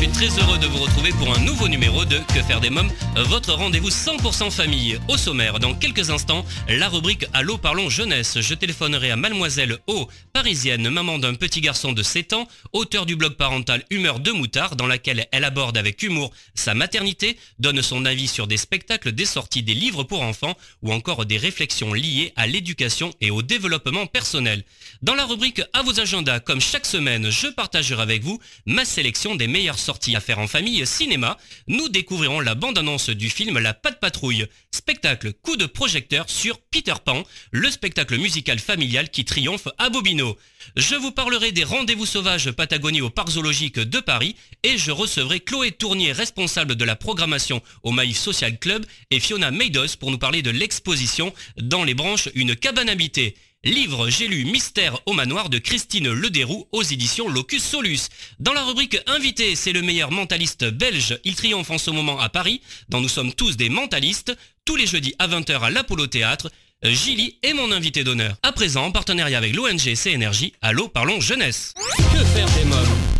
Suis très heureux de vous retrouver pour un nouveau numéro de Que faire des mômes, votre rendez-vous 100% famille. Au sommaire, dans quelques instants, la rubrique Allô parlons jeunesse. Je téléphonerai à mademoiselle O, parisienne, maman d'un petit garçon de 7 ans, auteur du blog parental Humeur de moutard dans laquelle elle aborde avec humour sa maternité, donne son avis sur des spectacles, des sorties, des livres pour enfants ou encore des réflexions liées à l'éducation et au développement personnel. Dans la rubrique à vos agendas, comme chaque semaine, je partagerai avec vous ma sélection des meilleures sorties à faire en famille cinéma. Nous découvrirons la bande-annonce du film La Patte Patrouille, spectacle coup de projecteur sur Peter Pan, le spectacle musical familial qui triomphe à Bobino. Je vous parlerai des rendez-vous sauvages Patagonie au Parc Zoologique de Paris et je recevrai Chloé Tournier, responsable de la programmation au Maïf Social Club et Fiona Meidos pour nous parler de l'exposition dans les branches Une cabane habitée. Livre, j'ai lu Mystère au manoir de Christine Lederoux aux éditions Locus Solus. Dans la rubrique Invité, c'est le meilleur mentaliste belge. Il triomphe en ce moment à Paris, dont nous sommes tous des mentalistes, tous les jeudis à 20h à l'Apollo Théâtre. Gilly est mon invité d'honneur. À présent, en partenariat avec l'ONG CNRJ, Allô Parlons Jeunesse. Que faire des mômes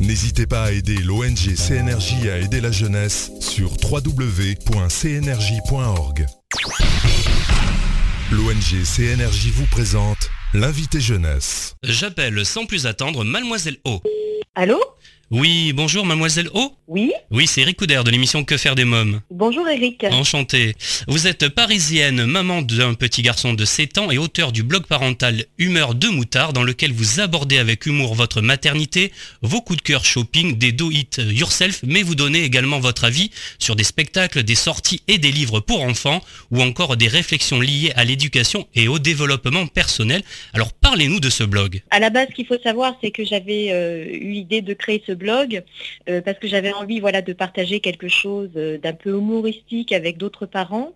N'hésitez pas à aider l'ONG CNRJ à aider la jeunesse sur www.cnrj.org. L'ONG CNRJ vous présente l'invité jeunesse. J'appelle sans plus attendre Mademoiselle O. Allô? Oui, bonjour Mademoiselle O. Oui Oui, c'est Eric Couder de l'émission Que faire des mômes. Bonjour Eric. Enchanté. Vous êtes parisienne, maman d'un petit garçon de 7 ans et auteur du blog parental Humeur de moutard dans lequel vous abordez avec humour votre maternité, vos coups de cœur shopping, des do it yourself, mais vous donnez également votre avis sur des spectacles, des sorties et des livres pour enfants ou encore des réflexions liées à l'éducation et au développement personnel. Alors parlez-nous de ce blog. À la base, ce qu'il faut savoir, c'est que j'avais euh, eu l'idée de créer ce blog euh, parce que j'avais envie voilà, de partager quelque chose euh, d'un peu humoristique avec d'autres parents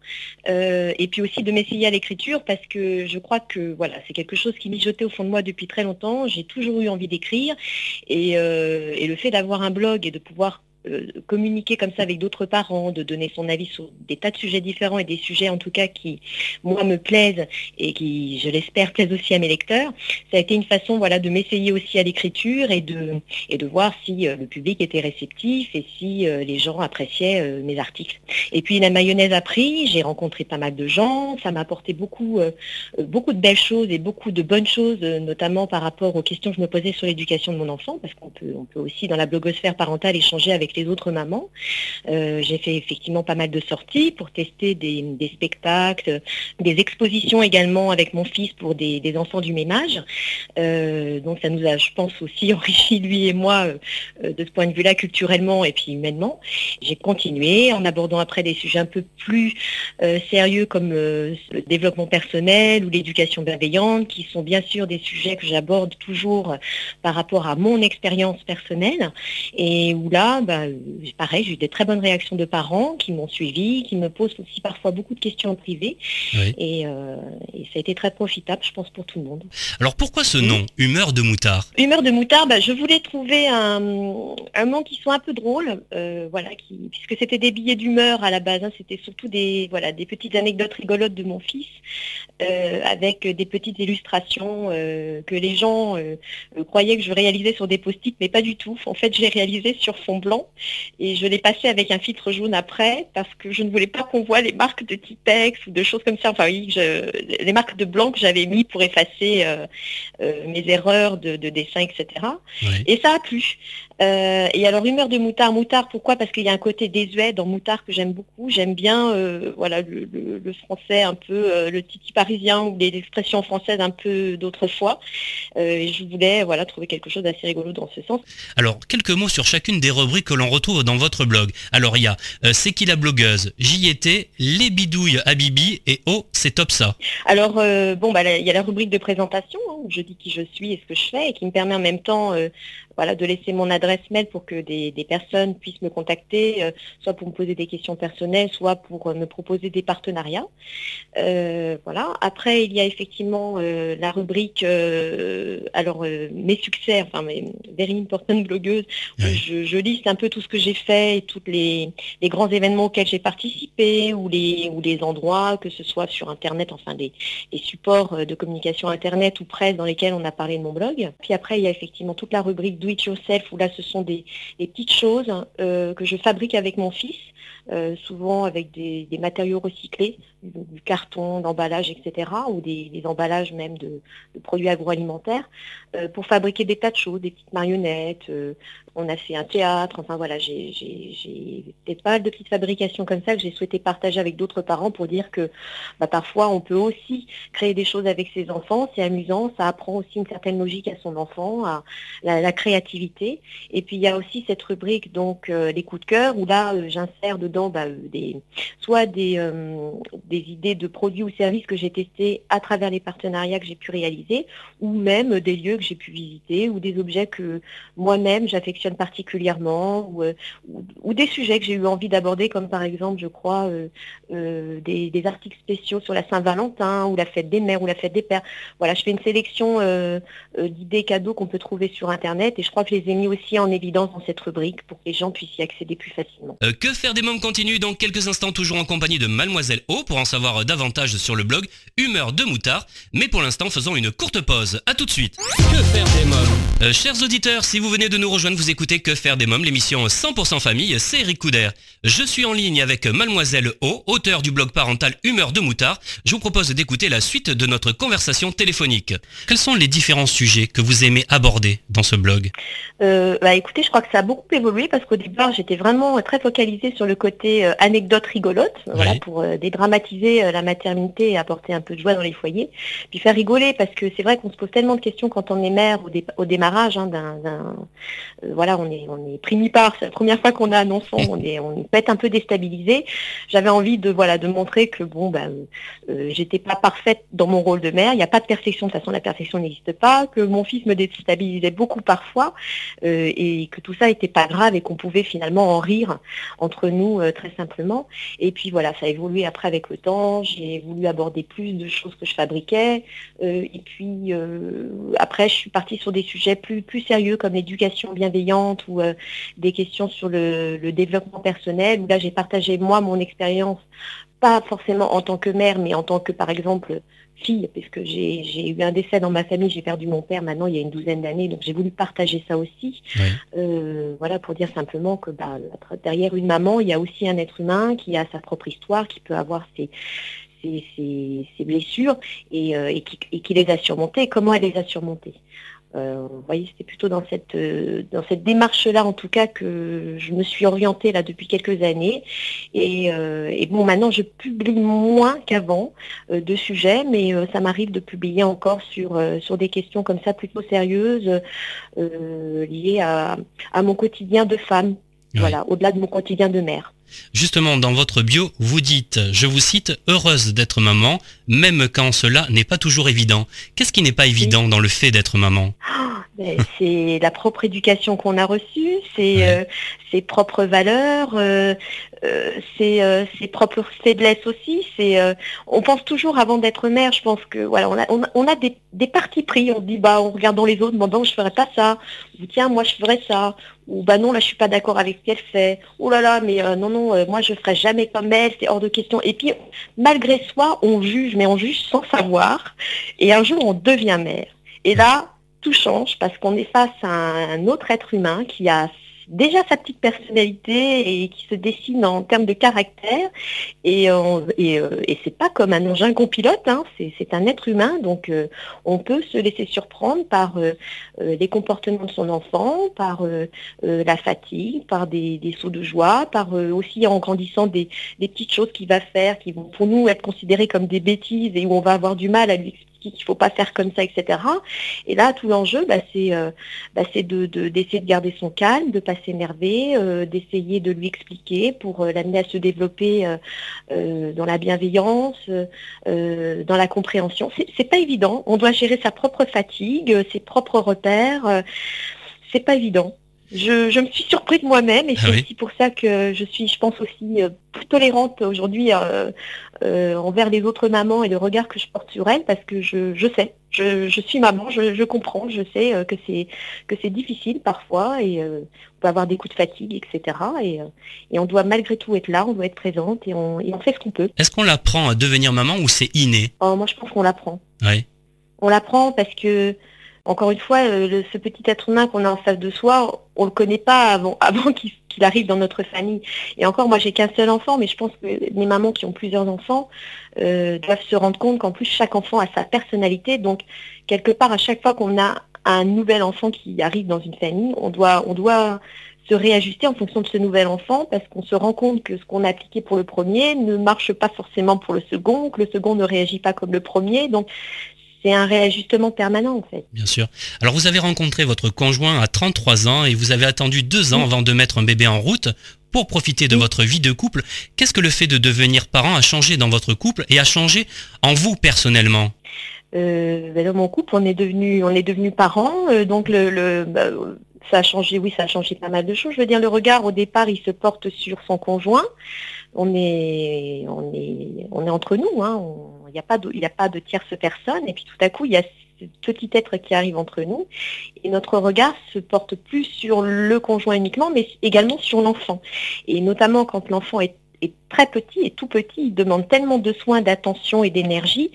euh, et puis aussi de m'essayer à l'écriture parce que je crois que voilà, c'est quelque chose qui mijotait au fond de moi depuis très longtemps. J'ai toujours eu envie d'écrire et, euh, et le fait d'avoir un blog et de pouvoir euh, communiquer comme ça avec d'autres parents, de donner son avis sur des tas de sujets différents et des sujets en tout cas qui, moi, me plaisent et qui, je l'espère, plaisent aussi à mes lecteurs. Ça a été une façon voilà, de m'essayer aussi à l'écriture et de, et de voir si euh, le public était réceptif et si euh, les gens appréciaient mes articles. Et puis la mayonnaise a pris, j'ai rencontré pas mal de gens, ça m'a apporté beaucoup, beaucoup de belles choses et beaucoup de bonnes choses, notamment par rapport aux questions que je me posais sur l'éducation de mon enfant, parce qu'on peut, on peut aussi dans la blogosphère parentale échanger avec les autres mamans. Euh, j'ai fait effectivement pas mal de sorties pour tester des, spectacles, des expositions également avec mon fils pour des, enfants du même âge. Euh, donc ça nous a, je pense, aussi enrichi lui et moi euh, de ce point de vue-là culturellement et puis humainement. J'ai continué en abordant après des sujets un peu plus sérieux comme le développement personnel ou l'éducation bienveillante, qui sont bien sûr des sujets que j'aborde toujours par rapport à mon expérience personnelle et où là, bah, euh, pareil, j'ai eu des très bonnes réactions de parents qui m'ont suivi, qui me posent aussi parfois beaucoup de questions en privé Oui. et, euh, et ça a été très profitable, je pense, pour tout le monde. Alors pourquoi ce nom, Humeur de moutard? Humeur de moutard, bah, je voulais trouver un, un nom qui soit un peu drôle, euh, voilà, qui, puisque c'était des billets d'humeur à la base, hein, c'était surtout des, voilà, des petites anecdotes rigolotes de mon fils, euh, avec des petites illustrations que les gens croyaient que je réalisais sur des post-it, mais pas du tout. En fait, j'ai réalisé sur fond blanc. Et je l'ai passé avec un filtre jaune après parce que je ne voulais pas qu'on voit les marques de Tipex ou de choses comme ça. Enfin oui, les marques de blanc que j'avais mis pour effacer euh, euh, mes erreurs de, dessin, etc. Et ça a plu. Euh, et alors humeur de moutard, moutard, pourquoi? Parce qu'il y a un côté désuet dans moutard que j'aime beaucoup. J'aime bien voilà le, français un peu, le titi parisien ou les expressions françaises un peu d'autrefois. et je voulais voilà trouver quelque chose d'assez rigolo dans ce sens. Alors quelques mots sur chacune des rubriques que l'on retrouve dans votre blog. Alors il y a C'est qui la blogueuse? J'y étais, Les bidouilles à Bibi et Oh c'est top ça. Alors bon bah il y a la rubrique de présentation hein, où je dis qui je suis et ce que je fais et qui me permet en même temps voilà, de laisser mon adresse mail pour que des, personnes puissent me contacter, euh, soit pour me poser des questions personnelles, soit pour euh, me proposer des partenariats. Euh, voilà. Après, il y a effectivement la rubrique, alors mes succès, enfin mes very important blogueuses, où je, liste un peu tout ce que j'ai fait et tous les, grands événements auxquels j'ai participé ou les, ou les endroits, que ce soit sur Internet, enfin des, les supports de communication Internet ou presse dans lesquels on a parlé de mon blog. Puis après, il y a effectivement toute la rubrique do yourself, où là ce sont des, petites choses euh, que je fabrique avec mon fils, euh, souvent avec des, matériaux recyclés, du, carton, d'emballage, etc., ou des, emballages même de, produits agroalimentaires, euh, pour fabriquer des tas de choses, des petites marionnettes. on a fait un théâtre, enfin voilà, j'ai peut-être pas mal de petites fabrications comme ça que j'ai souhaité partager avec d'autres parents pour dire que bah, parfois on peut aussi créer des choses avec ses enfants, c'est amusant, ça apprend aussi une certaine logique à son enfant, à la, créativité. Et puis il y a aussi cette rubrique donc euh, les coups de cœur où là euh, j'insère dedans bah, euh, des, soit des idées de produits ou services que j'ai testés à travers les partenariats que j'ai pu réaliser, ou même des lieux que j'ai pu visiter, ou des objets que moi-même j'affectionne particulièrement, ou, ou, des sujets que j'ai eu envie d'aborder, comme par exemple, je crois, des, des, articles spéciaux sur la Saint-Valentin, ou la fête des mères, ou la fête des pères. Voilà, je fais une sélection d'idées cadeaux qu'on peut trouver sur Internet et je crois que je les ai mis aussi en évidence dans cette rubrique pour que les gens puissent y accéder plus facilement. Euh, que faire des mômes continue dans quelques instants toujours en compagnie de Mademoiselle O pour en savoir davantage sur le blog Humeur de Moutard. Mais pour l'instant faisons une courte pause. A tout de suite. Que faire des mômes euh, Chers auditeurs, si vous venez de nous rejoindre, vous écoutez Que faire des mômes, l'émission 100% famille, c'est Eric Couder. Je suis en ligne avec Mademoiselle O, auteur du blog parental Humeur de Moutard. Je vous propose d'écouter la suite de notre conversation téléphonique. Quels sont les différents sujets que vous aimez aborder dans ce blog? Euh, bah, écoutez, je crois que ça a beaucoup évolué parce qu'au départ, j'étais vraiment très focalisée sur le côté euh, anecdote rigolote, voilà, pour euh, dédramatiser la maternité et apporter un peu de joie dans les foyers, puis faire rigoler parce que c'est vrai qu'on se pose tellement de questions quand on est mère au, démarrage hein, d'un, voilà, on est on est primipare, c'est la première fois qu'on a un enfant, on est on peut être un peu déstabilisé. J'avais envie de voilà de montrer que bon ben j'étais pas parfaite dans mon rôle de mère, il n'y a pas de perfection, de toute façon la perfection n'existe pas, que mon fils me déstabilisait beaucoup parfois euh, et que tout ça n'était pas grave et qu'on pouvait finalement en rire entre nous euh, très simplement. Et puis voilà, ça a évolué après avec le J'ai voulu aborder plus de choses que je fabriquais. Euh, et puis après, je suis partie sur des sujets plus, plus sérieux comme l'éducation bienveillante ou des questions sur le, le développement personnel, où là j'ai partagé moi mon expérience pas forcément en tant que mère, mais en tant que, par exemple, fille, puisque j'ai eu un décès dans ma famille, j'ai perdu mon père maintenant il y a une douzaine d'années, donc j'ai voulu partager ça aussi. Euh, voilà, pour dire simplement que bah, derrière une maman, il y a aussi un être humain qui a sa propre histoire, qui peut avoir ses, ses, blessures et, euh, et, qui, et, qui, les a surmontées. Comment elle les a surmontées? Euh, vous voyez, c'était plutôt dans cette, euh, dans cette démarche-là, en tout cas, que je me suis orientée là depuis quelques années. Et, euh, et bon, maintenant, je publie moins qu'avant de sujets, mais ça m'arrive de publier encore sur, sur des questions comme ça, plutôt sérieuses, liées à, à mon quotidien de femme. Voilà, au-delà de mon quotidien de mère. Justement, dans votre bio, vous dites, je vous cite, heureuse d'être maman, même quand cela n'est pas toujours évident. Qu'est-ce qui n'est pas évident dans le fait d'être maman? Ben, C'est la propre éducation qu'on a reçue, c'est euh, ses propres valeurs, euh, euh, ses, propres faiblesses aussi. C'est, on pense toujours avant d'être mère, je pense que voilà, on a, des, des partis pris. On dit bah en regardant les autres, bon, je ferais pas ça. Ou tiens, moi je ferais ça. Ou bah non, là je suis pas d'accord avec ce qu'elle fait. Oh là là, mais non non euh, moi je ferai jamais comme elle, c'est hors de question. Et puis, malgré soi, on juge, mais on juge sans savoir. Et un jour, on devient mère. Et là, tout change parce qu'on est face à un autre être humain qui a déjà sa petite personnalité et qui se dessine en termes de caractère. Et, et, et c'est pas comme un engin qu'on pilote, hein, c'est un être humain, donc on peut se laisser surprendre par les comportements de son enfant, par la fatigue, par des, sauts de joie, par aussi en grandissant des, des petites choses qu'il va faire qui vont pour nous être considérées comme des bêtises et où on va avoir du mal à lui expliquer qu'il ne faut pas faire comme ça, etc. Et là, tout l'enjeu, bah, c'est euh, bah, d'essayer de, garder son calme, de ne pas s'énerver, euh, d'essayer de lui expliquer pour euh, l'amener à se développer dans la bienveillance, dans la compréhension. C'est pas évident. On doit gérer sa propre fatigue, ses propres repères. c'est pas évident. Je, me suis surprise moi-même et ah c'est aussi pour ça que je suis, je pense aussi, plus tolérante aujourd'hui euh, envers les autres mamans et le regard que je porte sur elles parce que je, sais, je, suis maman, je, comprends, je sais euh, que c'est que c'est difficile parfois et euh, on peut avoir des coups de fatigue, etc. Et, on doit malgré tout être là, on doit être présente et on, fait ce qu'on peut. Est-ce qu'on l'apprend à devenir maman ou c'est inné? Oh, Moi je pense qu'on l'apprend. Oui. On l'apprend parce que encore une fois, ce petit être humain qu'on a en face de soi, on le connaît pas avant, qu'il arrive dans notre famille. Et encore, moi, j'ai qu'un seul enfant, mais je pense que les mamans qui ont plusieurs enfants euh, doivent se rendre compte qu'en plus, chaque enfant a sa personnalité. Donc, quelque part, à chaque fois qu'on a un nouvel enfant qui arrive dans une famille, on doit, on doit se réajuster en fonction de ce nouvel enfant parce qu'on se rend compte que ce qu'on a appliqué pour le premier ne marche pas forcément pour le second, que le second ne réagit pas comme le premier. C'est un réajustement permanent en fait. Bien sûr. Alors vous avez rencontré votre conjoint à 33 ans et vous avez attendu deux ans avant de mettre un bébé en route pour profiter de votre vie de couple. Qu'est-ce que le fait de devenir parent a changé dans votre couple et a changé en vous personnellement? Euh, ben, dans mon couple, on est devenu, on est devenu parents, euh, donc le, bah, ça a changé, oui, ça a changé pas mal de choses. Je veux dire, le regard au départ, il se porte sur son conjoint. On est, on est, on est entre nous, hein. Il n'y a pas de, il a pas de tierce personne. Et puis tout à coup, il y a ce petit être qui arrive entre nous. Et notre regard se porte plus sur le conjoint uniquement, mais également sur l'enfant. Et notamment quand l'enfant est très petit et tout petit, il demande tellement de soins, d'attention et d'énergie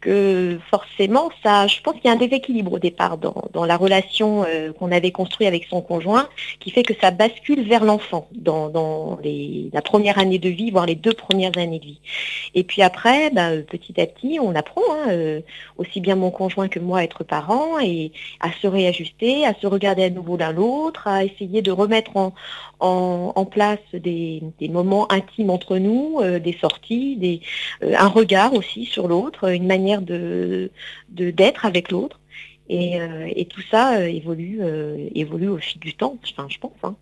que forcément, ça, je pense qu'il y a un déséquilibre au départ dans, la relation euh, qu'on avait construite avec son conjoint, qui fait que ça bascule vers l'enfant dans, la première année de vie, voire les deux premières années de vie. Et puis après, bah, petit à petit, on apprend, hein, euh, aussi bien mon conjoint que moi, à être parent et à se réajuster, à se regarder à nouveau l'un l'autre, à essayer de remettre en, place des, moments intimes entre nous, euh, des sorties, des, euh, un regard aussi sur l'autre, une manière de d'être avec l'autre. Et, euh, et, tout ça évolue, évolue au fil du temps, enfin, je pense. Hein.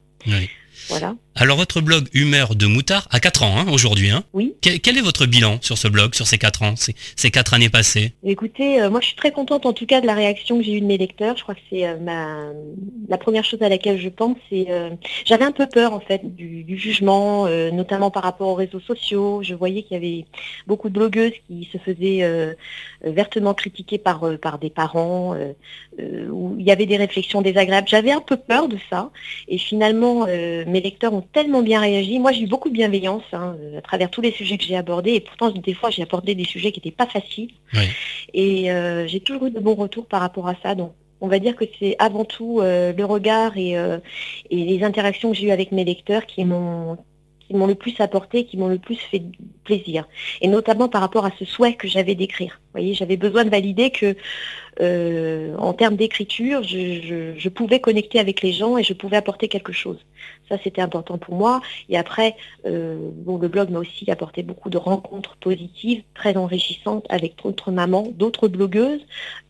Voilà. Alors votre blog Humeur de Moutard a 4 ans hein, aujourd'hui. Hein oui. Quel, est votre bilan sur ce blog, sur ces 4 ans, ces, ces 4 années passées? Écoutez, euh, moi je suis très contente en tout cas de la réaction que j'ai eue de mes lecteurs. Je crois que c'est euh, ma la première chose à laquelle je pense. C'est euh, j'avais un peu peur en fait du, jugement, notamment par rapport aux réseaux sociaux. Je voyais qu'il y avait beaucoup de blogueuses qui se faisaient vertement critiquer par par des parents, où il y avait des réflexions désagréables. J'avais un peu peur de ça, et finalement mes lecteurs ont tellement bien réagi. Moi, j'ai eu beaucoup de bienveillance hein, à travers tous les sujets que j'ai abordés. Et pourtant, des fois, j'ai abordé des sujets qui n'étaient pas faciles. Et euh, j'ai toujours eu de bons retours par rapport à ça. Donc, on va dire que c'est avant tout euh, le regard et, euh, et, les interactions que j'ai eues avec mes lecteurs qui m'ont qui m'ont le plus apporté, qui m'ont le plus fait plaisir. Et notamment par rapport à ce souhait que j'avais d'écrire. Vous voyez, j'avais besoin de valider que euh, en termes d'écriture, je, pouvais connecter avec les gens et je pouvais apporter quelque chose. Ça, c'était important pour moi. Et après, euh, bon, le blog m'a aussi apporté beaucoup de rencontres positives, très enrichissantes avec d'autres mamans, d'autres blogueuses,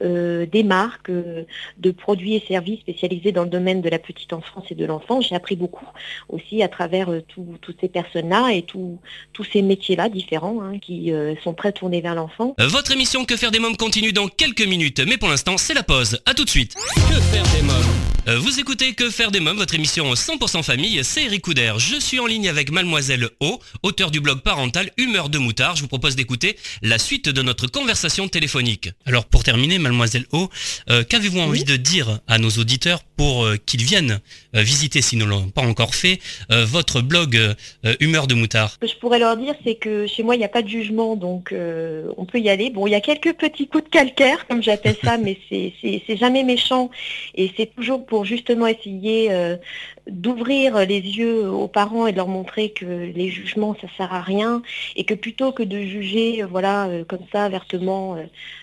euh, des marques de produits et services spécialisés dans le domaine de la petite enfance et de l'enfant. J'ai appris beaucoup aussi à travers toutes ces personnes-là et tous ces métiers-là différents hein, qui sont très tournés vers l'enfant. Votre émission Que faire des mômes continue dans quelques minutes. Pour l'instant, c'est la pause. A tout de suite. Que faire des mômes? Euh, Vous écoutez Que faire des mômes, votre émission 100% famille, c'est Eric Couder. Je suis en ligne avec Mademoiselle O, auteur du blog parental Humeur de Moutard. Je vous propose d'écouter la suite de notre conversation téléphonique. Alors pour terminer, Mademoiselle O, euh, qu'avez-vous envie de dire à nos auditeurs pour euh, qu'ils viennent visiter, s'ils ne l'ont pas encore fait, votre blog Humeur de Moutard Ce que je pourrais leur dire, c'est que chez moi, il n'y a pas de jugement, donc on peut y aller. Bon, il y a quelques petits coups de calcaire, comme j'appelle ça, mais c'est jamais méchant et c'est toujours pour pour justement essayer euh, d'ouvrir les yeux aux parents et de leur montrer que les jugements ça sert à rien et que plutôt que de juger euh, voilà euh, comme ça vertement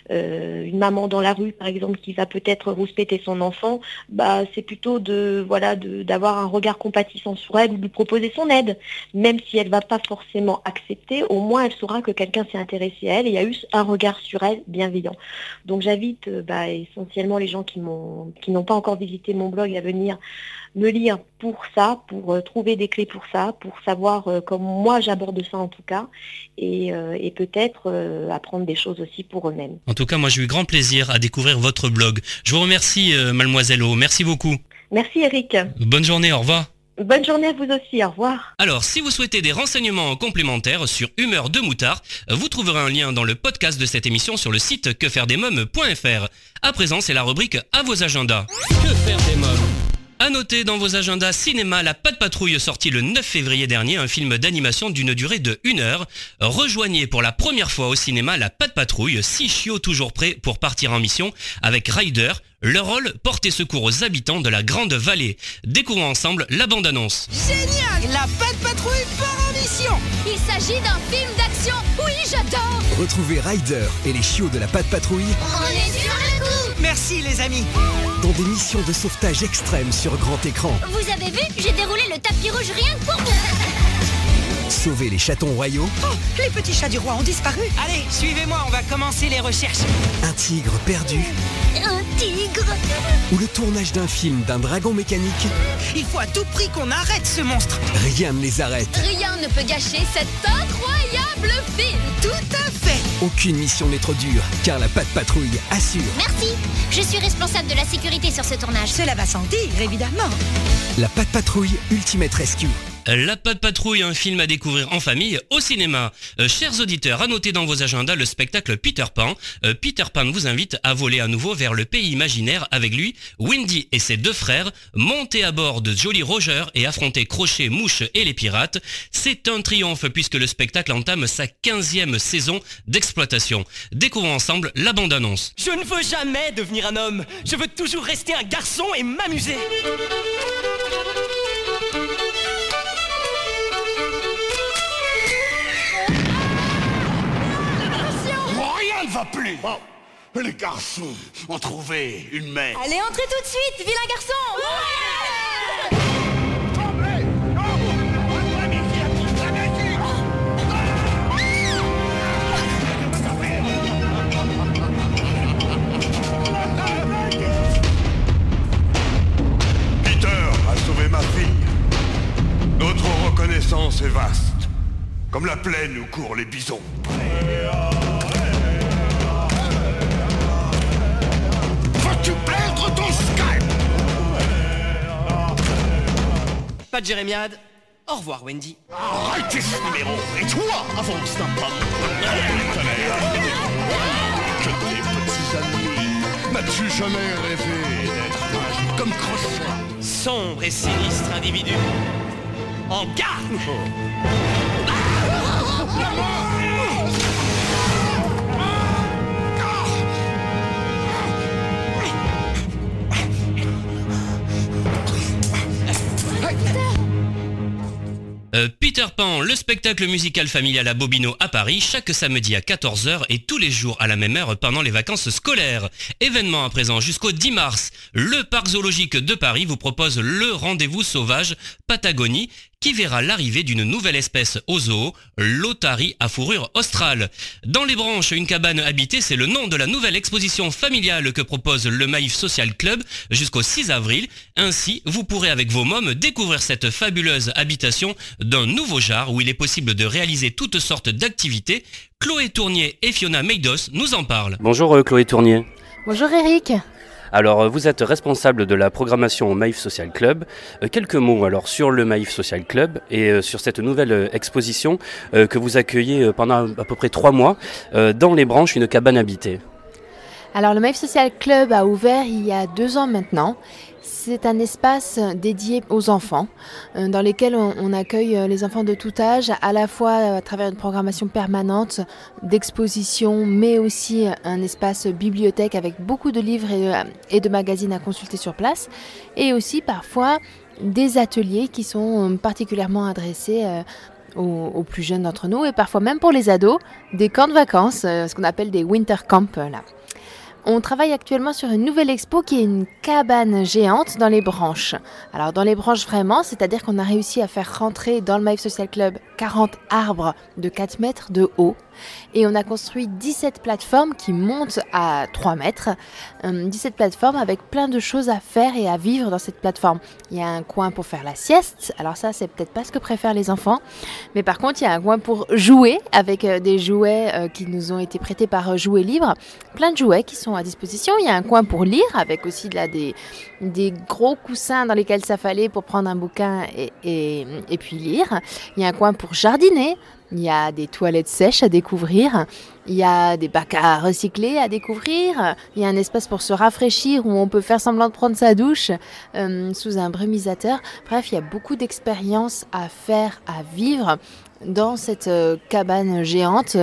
euh, une maman dans la rue par exemple qui va peut-être rouspéter son enfant bah c'est plutôt de voilà d'avoir un regard compatissant sur elle ou de lui proposer son aide. Même si elle va pas forcément accepter au moins elle saura que quelqu'un s'est intéressé à elle et a eu un regard sur elle bienveillant. Donc j'invite bah, essentiellement les gens qui m'ont qui n'ont pas encore visité mon blog à venir me lire pour ça, pour euh, trouver des clés pour ça, pour savoir euh, comment moi j'aborde ça en tout cas, et, euh, et peut-être apprendre des choses aussi pour eux-mêmes. En tout cas, moi j'ai eu grand plaisir à découvrir votre blog. Je vous remercie, mademoiselle O. Merci beaucoup. Merci Eric. Bonne journée, au revoir. Bonne journée à vous aussi, au revoir. Alors, si vous souhaitez des renseignements complémentaires sur Humeur de Moutard, vous trouverez un lien dans le podcast de cette émission sur le site quefairedesmoms.fr. À présent, c'est la rubrique à vos agendas. Que faire des mômes? À noter dans vos agendas cinéma La Patte Patrouille sorti le 9 février dernier, un film d'animation d'une durée de 1 heure. Rejoignez pour la première fois au cinéma La Patte Patrouille, six chiots toujours prêts pour partir en mission avec Ryder. Leur rôle, porter secours aux habitants de la Grande Vallée. Découvrons ensemble la bande-annonce. Génial La Patte Patrouille part en mission Il s'agit d'un film d'action Oui, j'adore Retrouvez Ryder et les chiots de la Patte Patrouille. On est sur le coup Merci les amis dans des missions de sauvetage extrêmes sur grand écran. Vous avez vu J'ai déroulé le tapis rouge rien que pour vous Sauver les chatons royaux. Oh, les petits chats du roi ont disparu. Allez, suivez-moi, on va commencer les recherches. Un tigre perdu. Un tigre Ou le tournage d'un film d'un dragon mécanique. Il faut à tout prix qu'on arrête ce monstre. Rien ne les arrête. Rien ne peut gâcher cet incroyable film. Tout à fait. Aucune mission n'est trop dure, car la patte patrouille assure. Merci. Je suis responsable de la sécurité sur ce tournage. Cela va sans dire, évidemment. La patte patrouille Ultimate Rescue. La Patte Patrouille, un film à découvrir en famille au cinéma. Euh, chers auditeurs, à noter dans vos agendas le spectacle Peter Pan. Euh, Peter Pan vous invite à voler à nouveau vers le pays imaginaire avec lui, Wendy et ses deux frères, monter à bord de Jolly Roger et affronter Crochet, Mouche et les pirates. C'est un triomphe puisque le spectacle entame sa 15e saison d'exploitation. Découvrons ensemble la bande-annonce. Je ne veux jamais devenir un homme. Je veux toujours rester un garçon et m'amuser. Va plus Les garçons ont trouvé une mère. Allez, entrez tout de suite, vilain garçon Peter a sauvé ma fille. Notre reconnaissance est vaste. Comme la plaine où courent les bisons. Pas de Jérémiade. Au revoir, Wendy. Arrêtez ce numéro. Et toi, avance d'un pas Que des petits amis. N'as-tu jamais rêvé d'être comme Crochet Sombre et sinistre individu. En garde Euh, Peter Pan, le spectacle musical familial à Bobino à Paris, chaque samedi à 14h et tous les jours à la même heure pendant les vacances scolaires. Événement à présent jusqu'au 10 mars, le parc zoologique de Paris vous propose le rendez-vous sauvage Patagonie qui verra l'arrivée d'une nouvelle espèce au zoo, l'otari à fourrure australe. Dans les branches, une cabane habitée, c'est le nom de la nouvelle exposition familiale que propose le Maïf Social Club jusqu'au 6 avril. Ainsi, vous pourrez avec vos mômes découvrir cette fabuleuse habitation d'un nouveau genre où il est possible de réaliser toutes sortes d'activités. Chloé Tournier et Fiona Meidos nous en parlent. Bonjour euh, Chloé Tournier. Bonjour Eric. Alors, euh, vous êtes responsable de la programmation au Maïf Social Club. Euh, quelques mots alors sur le Maïf Social Club et euh, sur cette nouvelle exposition que vous accueillez pendant à peu près trois mois dans les branches, une cabane habitée. Alors le Maïf Social Club a ouvert il y a deux ans maintenant. C'est un espace dédié aux enfants, euh, dans lequel on, accueille euh, les enfants de tout âge, à la fois euh, à travers une programmation permanente d'exposition, mais aussi un espace bibliothèque avec beaucoup de livres et, de magazines à consulter sur place, et aussi parfois des ateliers qui sont particulièrement adressés aux, plus jeunes d'entre nous, et parfois même pour les ados, des camps de vacances, ce qu'on appelle des winter camps. On travaille actuellement sur une nouvelle expo qui est une cabane géante dans les branches. Alors dans les branches vraiment, c'est-à-dire qu'on a réussi à faire rentrer dans le Maïf Social Club 40 arbres de 4 mètres de haut et on a construit 17 plateformes qui montent à 3 mètres. 17 euh, plateformes avec plein de choses à faire et à vivre dans cette plateforme. Il y a un coin pour faire la sieste. Alors ça, c'est peut-être pas ce que préfèrent les enfants. Mais par contre, il y a un coin pour jouer avec euh, des jouets euh, qui nous ont été prêtés par Jouets Libre. Plein de jouets qui sont à disposition. Il y a un coin pour lire avec aussi la, des, des gros coussins dans lesquels ça fallait pour prendre un bouquin et, et puis lire. Il y a un coin pour jardiner il y a des toilettes sèches à découvrir, il y a des bacs à recycler à découvrir, il y a un espace pour se rafraîchir où on peut faire semblant de prendre sa douche euh, sous un brumisateur. Bref, il y a beaucoup d'expériences à faire, à vivre dans cette euh, cabane géante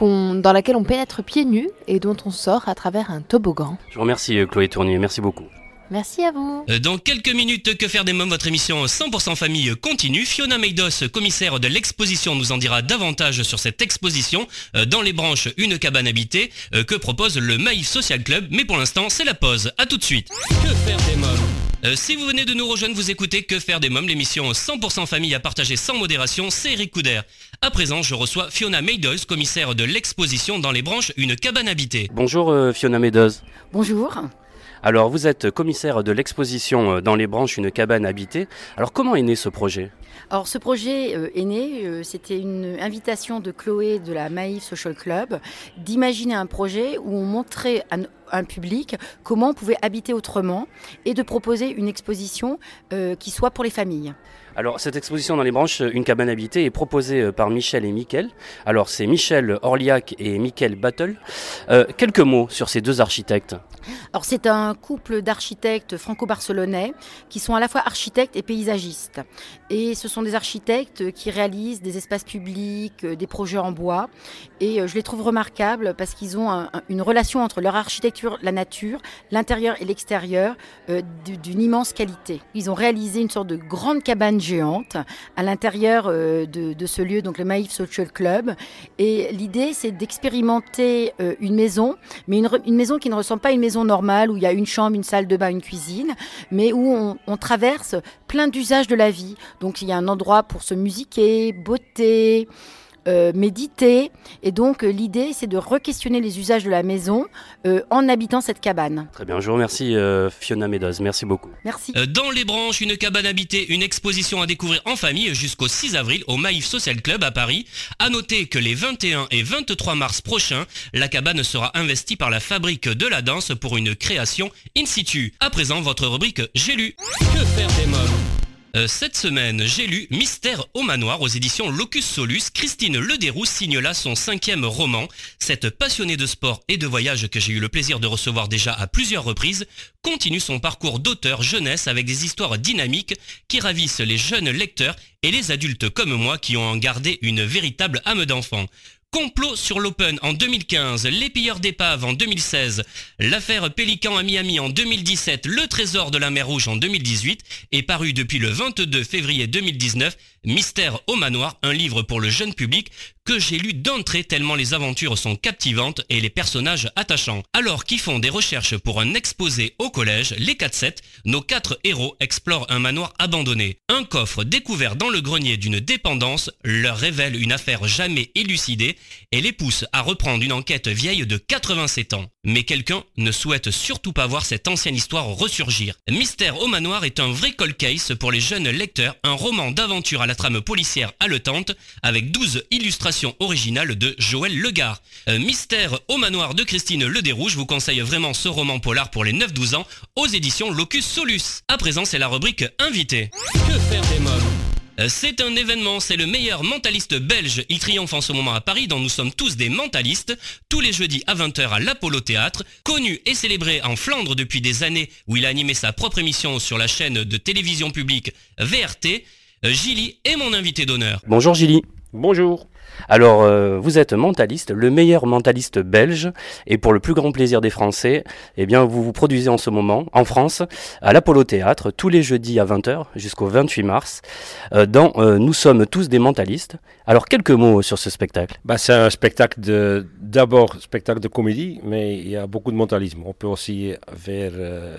dans laquelle on pénètre pieds nus et dont on sort à travers un toboggan. Je vous remercie euh, Chloé Tournier, merci beaucoup. Merci à vous. Euh, dans quelques minutes, Que faire des mômes, votre émission 100% famille continue. Fiona Meidos, commissaire de l'exposition, nous en dira davantage sur cette exposition euh, dans les branches Une cabane habitée euh, que propose le Maïf Social Club. Mais pour l'instant, c'est la pause. A tout de suite. Que faire des mômes? Si vous venez de nous rejoindre, vous écoutez Que faire des mômes, l'émission 100% famille à partager sans modération, c'est Eric Couder. À présent, je reçois Fiona Meidos, commissaire de l'exposition dans les branches Une cabane habitée. Bonjour Fiona Meidos. Bonjour. Alors vous êtes commissaire de l'exposition euh, dans les branches Une cabane habitée. Alors comment est né ce projet? Alors ce projet euh, est né, euh, c'était une invitation de Chloé de la Maïf Social Club d'imaginer un projet où on montrait à un public comment on pouvait habiter autrement et de proposer une exposition qui soit pour les familles. Alors cette exposition dans les branches, une cabane habitée, est proposée par Michel et Mickaël. Alors c'est Michel Orliac et Mickaël Battle. quelques mots sur ces deux architectes. Alors c'est un couple d'architectes franco-barcelonais qui sont à la fois architectes et paysagistes. Et ce sont des architectes qui réalisent des espaces publics, euh, des projets en bois. Et euh, je les trouve remarquables parce qu'ils ont une relation entre leur architecture, la nature, l'intérieur et l'extérieur euh, d'une immense qualité. Ils ont réalisé une sorte de grande cabane à l'intérieur de, ce lieu, donc le Maïf Social Club. Et l'idée, c'est d'expérimenter une maison, mais une, une maison qui ne ressemble pas à une maison normale où il y a une chambre, une salle de bain, une cuisine, mais où on, on traverse plein d'usages de la vie. Donc il y a un endroit pour se musiquer, beauté, euh, méditer. Et donc euh, l'idée, c'est de re-questionner les usages de la maison euh, en habitant cette cabane. Très bien, je vous remercie Fiona Meadows, merci beaucoup. Merci. dans les branches, une cabane habitée, une exposition à découvrir en famille jusqu'au 6 avril au Maïf Social Club à Paris. À noter que les 21 et 23 mars prochains, la cabane sera investie par la Fabrique de la Danse pour une création in situ. À présent, votre rubrique J'ai lu. Que faire des mômes euh, cette semaine, j'ai lu Mystère au manoir aux éditions Locus Solus. Christine Lederoux signe là son cinquième roman. Cette passionnée de sport et de voyage que j'ai eu le plaisir de recevoir déjà à plusieurs reprises continue son parcours d'auteur jeunesse avec des histoires dynamiques qui ravissent les jeunes lecteurs et les adultes comme moi qui ont en gardé une véritable âme d'enfant. Complot sur l'Open en 2015, les pilleurs d'épave en 2016, l'affaire Pélican à Miami en 2017, le trésor de la mer Rouge en 2018 est paru depuis le 22 février 2019 Mystère au manoir, un livre pour le jeune public que j'ai lu d'entrée tellement les aventures sont captivantes et les personnages attachants. Alors qu'ils font des recherches pour un exposé au collège, les 4-7, nos quatre héros explorent un manoir abandonné. Un coffre découvert dans le grenier d'une dépendance leur révèle une affaire jamais élucidée et les pousse à reprendre une enquête vieille de 87 ans. Mais quelqu'un ne souhaite surtout pas voir cette ancienne histoire ressurgir. Mystère au manoir est un vrai cold case pour les jeunes lecteurs, un roman d'aventure à la trame policière haletante avec 12 illustrations originales de Joël Legard. Euh, Mystère au manoir de Christine Lederoux, je vous conseille vraiment ce roman polar pour les 9-12 ans aux éditions Locus Solus. À présent, c'est la rubrique Invité. Que faire des mômes Euh, C'est un événement, c'est le meilleur mentaliste belge. Il triomphe en ce moment à Paris, dont nous sommes tous des mentalistes. Tous les jeudis à 20h à l'Apollo Théâtre. Connu et célébré en Flandre depuis des années, où il a animé sa propre émission sur la chaîne de télévision publique VRT. Euh, Gilly est mon invité d'honneur. Bonjour Gilly. Bonjour. Alors, euh, vous êtes mentaliste, le meilleur mentaliste belge, et pour le plus grand plaisir des Français, eh bien, vous vous produisez en ce moment, en France, à l'Apollo Théâtre, tous les jeudis à 20h, jusqu'au 28 mars, euh, dans euh, Nous sommes tous des mentalistes. Alors, quelques mots sur ce spectacle. Bah, c'est un spectacle de, d'abord spectacle de comédie, mais il y a beaucoup de mentalisme. On peut aussi vers euh,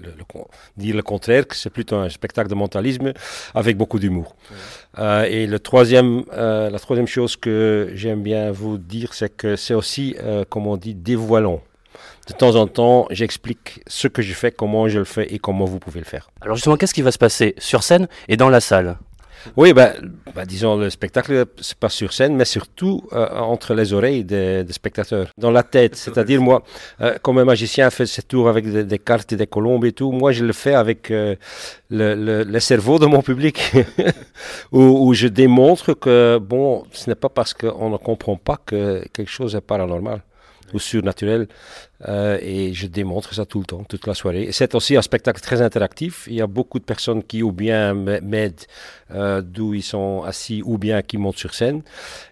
le, le con- dire le contraire, que c'est plutôt un spectacle de mentalisme avec beaucoup d'humour. Euh, et le troisième, euh, la troisième chose que j'aime bien vous dire, c'est que c'est aussi, euh, comme on dit, dévoilant. De temps en temps, j'explique ce que je fais, comment je le fais et comment vous pouvez le faire. Alors justement, qu'est-ce qui va se passer sur scène et dans la salle? Oui, ben, ben, disons, le spectacle se passe sur scène, mais surtout euh, entre les oreilles des, des spectateurs, dans la tête. C'est-à-dire, moi, euh, comme un magicien fait ses tours avec des, des cartes et des colombes et tout, moi, je le fais avec euh, le, le- le cerveau de mon public, où, où je démontre que, bon, ce n'est pas parce qu'on ne comprend pas que quelque chose est paranormal surnaturel. Euh, et je démontre ça tout le temps, toute la soirée. C'est aussi un spectacle très interactif. Il y a beaucoup de personnes qui ou bien m'aident euh, d'où ils sont assis ou bien qui montent sur scène.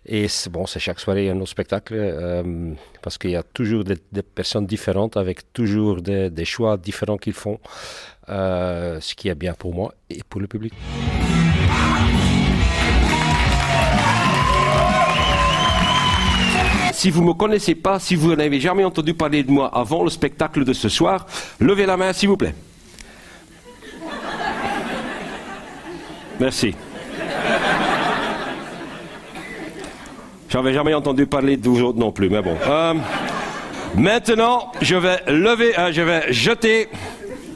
Et c'est bon, c'est chaque soirée un autre spectacle euh, parce qu'il y a toujours des, personnes différentes avec toujours des, choix différents qu'ils font, ce qui est bien pour moi et pour le public. Si vous ne me connaissez pas, si vous n'avez jamais entendu parler de moi avant le spectacle de ce soir, levez la main s'il vous plaît. Merci. J'avais jamais entendu parler de vous autres non plus, mais bon. Euh, maintenant, je vais lever, euh, je vais jeter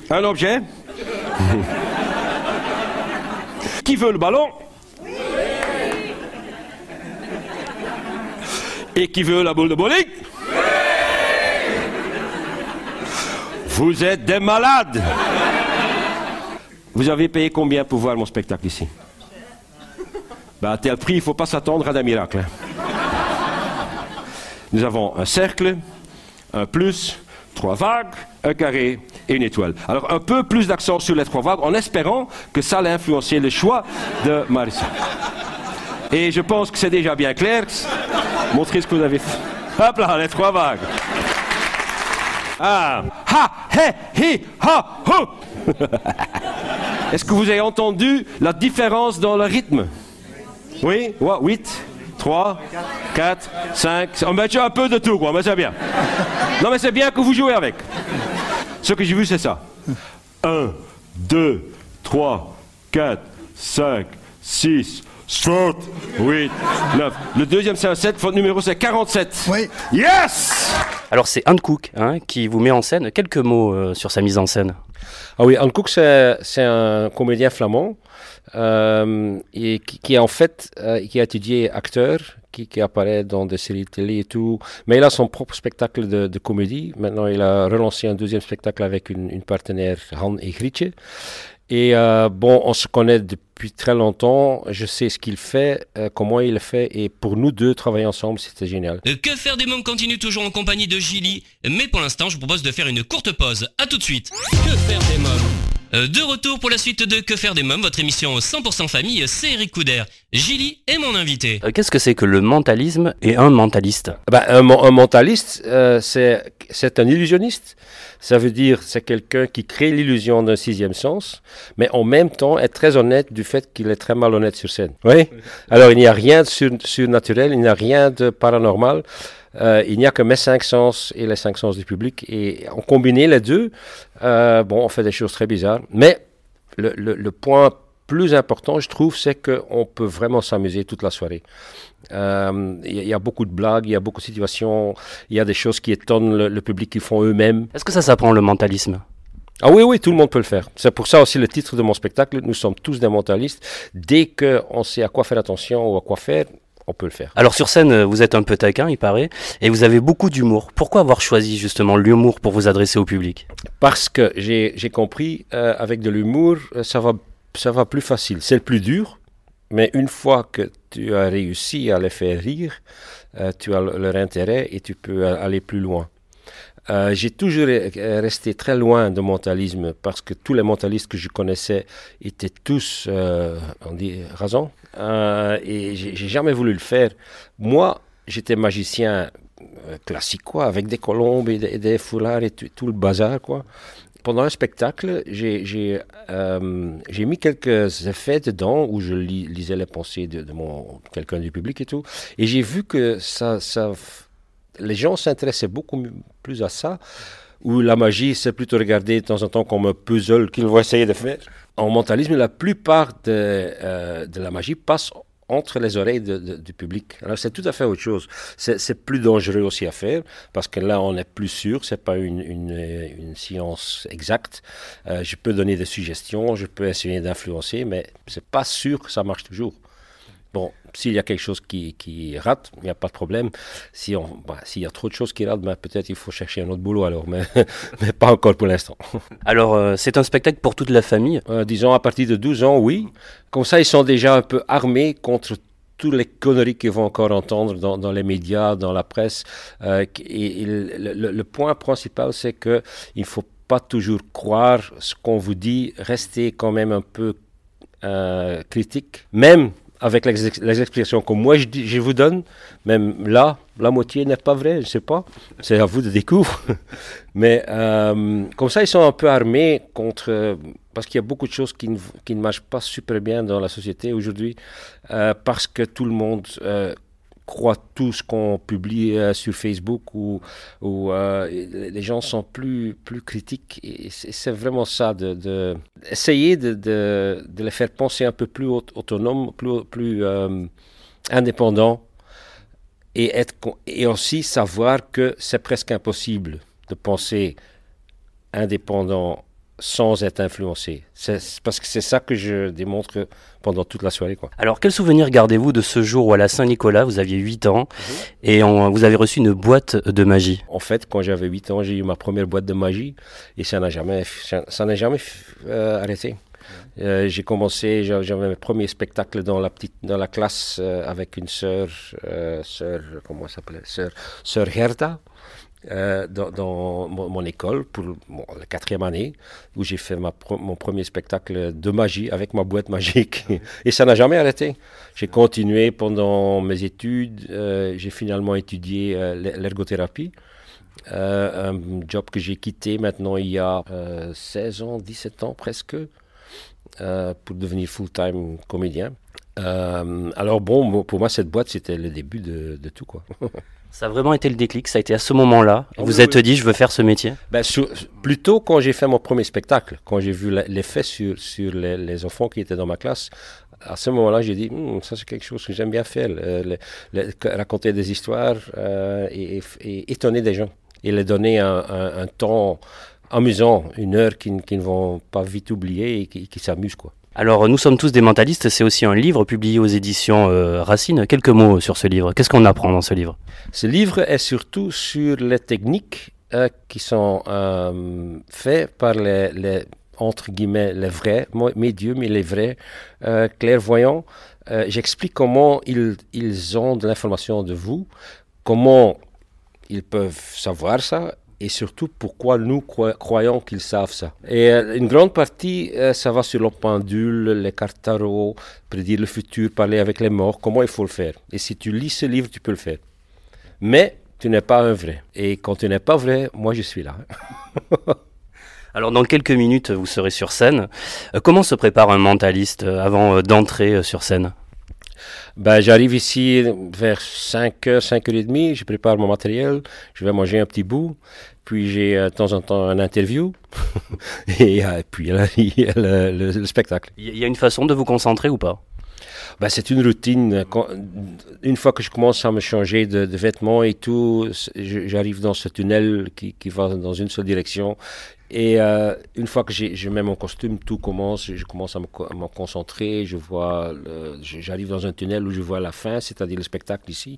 un objet. Qui veut le ballon? Et qui veut la boule de bowling Vous êtes des malades Vous avez payé combien pour voir mon spectacle ici ben, À tel prix, il ne faut pas s'attendre à des miracles. hein. Nous avons un cercle, un plus, trois vagues, un carré et une étoile. Alors un peu plus d'accent sur les trois vagues en espérant que ça allait influencer le choix de Marissa. Et je pense que c'est déjà bien clair. Montrez ce que vous avez fait. Hop là, les trois vagues. Ah. Ha, he, hi, ha, ho. Est-ce que vous avez entendu la différence dans le rythme? Oui 8, 3, 4, 5. On met un peu de tout, quoi, mais c'est bien. Non, mais c'est bien que vous jouez avec. Ce que j'ai vu, c'est ça. 1, 2, 3, 4, 5, 6, 7, 8, 9. Le deuxième, c'est un 7. Votre numéro, c'est 47. Oui. Yes Alors c'est Anne Cook hein, qui vous met en scène. Quelques mots euh, sur sa mise en scène. Ah oui, Anne Cook, c'est c'est un comédien flamand euh, et qui, qui, en fait euh, qui a étudié acteur, qui, qui apparaît dans des séries de télé et tout. Mais il a son propre spectacle de, de comédie. Maintenant, il a relancé un deuxième spectacle avec une, une partenaire, Han et Grietje. Et euh, bon, on se connaît depuis très longtemps. Je sais ce qu'il fait, euh, comment il le fait. Et pour nous deux, travailler ensemble, c'était génial. Euh, Que faire des mômes continue toujours en compagnie de Gilly, mais pour l'instant, je vous propose de faire une courte pause. À tout de suite. Que faire des mômes De retour pour la suite de Que faire des mômes, votre émission 100% famille, c'est Eric Couder. Gilly est mon invité. Euh, Qu'est-ce que c'est que le mentalisme et un mentaliste? Ben, un, mo- un mentaliste, euh, c'est c'est un illusionniste. Ça veut dire c'est quelqu'un qui crée l'illusion d'un sixième sens, mais en même temps est très honnête du fait qu'il est très malhonnête sur scène. Oui. Alors il n'y a rien de sur- surnaturel, il n'y a rien de paranormal. Euh, il n'y a que mes cinq sens et les cinq sens du public. Et en combiné les deux, euh, bon, on fait des choses très bizarres. Mais le, le- le point plus important, je trouve, c'est qu'on peut vraiment s'amuser toute la soirée. Euh, Il y, a- il y a beaucoup de blagues, il y a beaucoup de situations, il y a des choses qui étonnent le, le public qu'ils font eux-mêmes. Est-ce que ça s'apprend le mentalisme? Ah oui, oui, tout le monde peut le faire. C'est pour ça aussi le titre de mon spectacle, nous sommes tous des mentalistes. Dès qu'on sait à quoi faire attention ou à quoi faire, on peut le faire. Alors sur scène, euh, vous êtes un peu taquin, il paraît, et vous avez beaucoup d'humour. Pourquoi avoir choisi justement l'humour pour vous adresser au public? Parce que j'ai compris, euh, avec de l'humour, euh, ça va, ça va plus facile. C'est le plus dur, Mais une fois que tu as réussi à les faire rire, euh, tu as leur intérêt et tu peux aller plus loin. Euh, j'ai toujours resté très loin de mentalisme parce que tous les mentalistes que je connaissais étaient tous, euh, on dit, rasants. et j'ai jamais voulu le faire. Moi, j'étais magicien classique, avec des colombes et des, foulards et tout, le bazar, quoi pendant un spectacle, j'ai euh, mis quelques effets dedans où je lisais les pensées de, quelqu'un du public et tout. Et j'ai vu que ça, ça, les gens s'intéressaient beaucoup plus à ça, où la magie, c'est plutôt regardé de temps en temps comme un puzzle qu'ils vont essayer de faire. En mentalisme, la plupart de, euh, de la magie passe entre les oreilles du public. Alors c'est tout à fait autre chose. C'est plus dangereux aussi à faire parce que là on est plus sûr, c'est pas une, une, science exacte. Euh, je peux donner des suggestions, je peux essayer d'influencer, mais c'est pas sûr que ça marche toujours. Bon, s'il y a quelque chose qui, qui rate, il n'y a pas de problème. Si on, bah, s'il y a trop de choses qui ratent, bah, peut-être il faut chercher un autre boulot alors, mais, mais pas encore pour l'instant. Alors, euh, c'est un spectacle pour toute la famille? Euh, Disons, à partir de 12 ans, oui. Comme ça, ils sont déjà un peu armés contre toutes les conneries qu'ils vont encore entendre dans, dans, les médias, dans la presse. Euh, et, le, le, point principal, c'est qu'il ne faut pas toujours croire ce qu'on vous dit, rester quand même un peu critique, même avec les, explications que moi je, vous donne, même là, la moitié n'est pas vrai, je ne sais pas. C'est à vous de découvrir. Mais euh, comme ça, ils sont un peu armés contre. Parce qu'il y a beaucoup de choses qui ne, qui ne marchent pas super bien dans la société aujourd'hui, euh, parce que tout le monde euh, croient tout ce qu'on publie euh, sur Facebook ou, euh, les gens sont plus, plus critiques. C'est vraiment ça, de, de essayer de, les faire penser un peu plus autonome, plus, plus euh, indépendant et, être, et aussi savoir que c'est presque impossible de penser indépendant sans être influencé. C'est parce que c'est ça que je démontre pendant toute la soirée. Quoi. Alors, quel souvenir gardez-vous de ce jour où à la Saint-Nicolas, vous aviez 8 ans mhm. et vous avez reçu une boîte de magie? En fait, quand j'avais 8 ans, j'ai eu ma première boîte de magie et ça n'a jamais, ça n'a jamais euh, arrêté. Euh, j'ai commencé, j'avais mes premiers spectacles dans la petite, dans la classe euh, avec une sœur, sœur, comment s'appelait, sœur, sœur Gerda. Euh, dans, mon, école pour la quatrième année, où j'ai fait mon premier spectacle de magie avec ma boîte magique. Et ça n'a jamais arrêté. J'ai continué pendant mes études. Euh, j'ai finalement étudié euh, l'ergothérapie. un job que j'ai quitté maintenant il y a 16 ans, 17 ans presque, pour devenir full-time comédien. alors bon, pour moi, cette boîte, c'était le début de, de tout. quoi. Ça a vraiment été le déclic, ça a été à ce moment-là. Vous vous êtes dit, je veux faire ce métier ben, Plutôt quand j'ai fait mon premier spectacle, quand j'ai vu l'effet sur, sur les, enfants qui étaient dans ma classe, à ce moment-là, j'ai dit, hmm, ça c'est quelque chose que j'aime bien faire, raconter des histoires euh, et, étonner des gens et leur donner un, temps amusant, une heure qu'ils ne vont pas vite oublier et qui, qui s'amusent. quoi. Alors, nous sommes tous des mentalistes, c'est aussi un livre publié aux éditions euh, Racine. Quelques mots sur ce livre. Qu'est-ce qu'on apprend dans ce livre? Ce livre est surtout sur les techniques euh, qui sont euh, faites par les, entre guillemets, les vrais médiums et les vrais clairvoyants. J'explique comment ils, ils ont de l'information de vous, comment ils peuvent savoir ça et surtout pourquoi nous croyons qu'ils savent ça. Et euh, une grande partie, euh, ça va sur le pendule, les cartes tarot, prédire le futur, parler avec les morts, comment il faut le faire. Et si tu lis ce livre, tu peux le faire. Mais tu n'es pas un vrai. Et quand tu n'es pas vrai, moi je suis là. Alors dans quelques minutes, vous serez sur scène. Euh, comment se prépare un mentaliste avant d'entrer sur scène? Ben, J'arrive ici vers 5h, 5h30, je prépare mon matériel, je vais manger un petit bout, puis j'ai euh, de temps en temps un interview, et euh, puis il y a le, spectacle. Il y a une façon de vous concentrer ou pas? Ben, c'est une routine. une fois que je commence à me changer de, vêtements et tout, j'arrive dans ce tunnel qui, qui, va dans une seule direction. Et euh, une fois que je mets mon costume, tout commence, je commence à me, concentrer, je vois, j'arrive dans un tunnel où je vois la fin, c'est-à-dire le spectacle ici,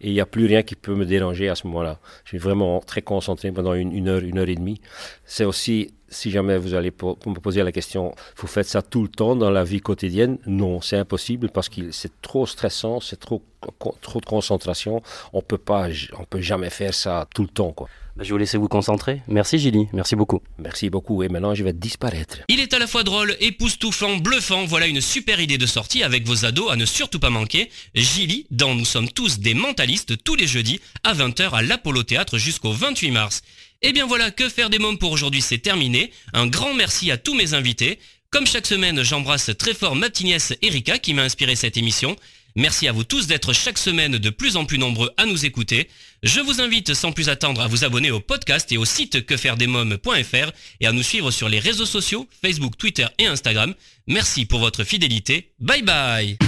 et il n'y a plus rien qui peut me déranger à ce moment-là. Je suis vraiment très concentré pendant une, heure, une heure et demie. C'est aussi si jamais vous allez me poser la question, vous faites ça tout le temps dans la vie quotidienne? Non, c'est impossible parce que c'est trop stressant, c'est trop, trop de concentration. On peut pas, on peut jamais faire ça tout le temps, quoi. Bah, je vais vous laisser vous concentrer. Merci Gilly, merci beaucoup. Merci beaucoup. Et maintenant, je vais disparaître. Il est à la fois drôle, époustouflant, bluffant. Voilà une super idée de sortie avec vos ados à ne surtout pas manquer. Gilly, dans Nous sommes tous des mentalistes, tous les jeudis à 20h à l'Apollo Théâtre jusqu'au 28 mars. Et bien voilà, que faire des mômes pour aujourd'hui, c'est terminé. Un grand merci à tous mes invités. Comme chaque semaine, j'embrasse très fort ma petite Erika qui m'a inspiré cette émission. Merci à vous tous d'être chaque semaine de plus en plus nombreux à nous écouter. Je vous invite sans plus attendre à vous abonner au podcast et au site quefairedesmoms.fr et à nous suivre sur les réseaux sociaux, Facebook, Twitter et Instagram. Merci pour votre fidélité. Bye bye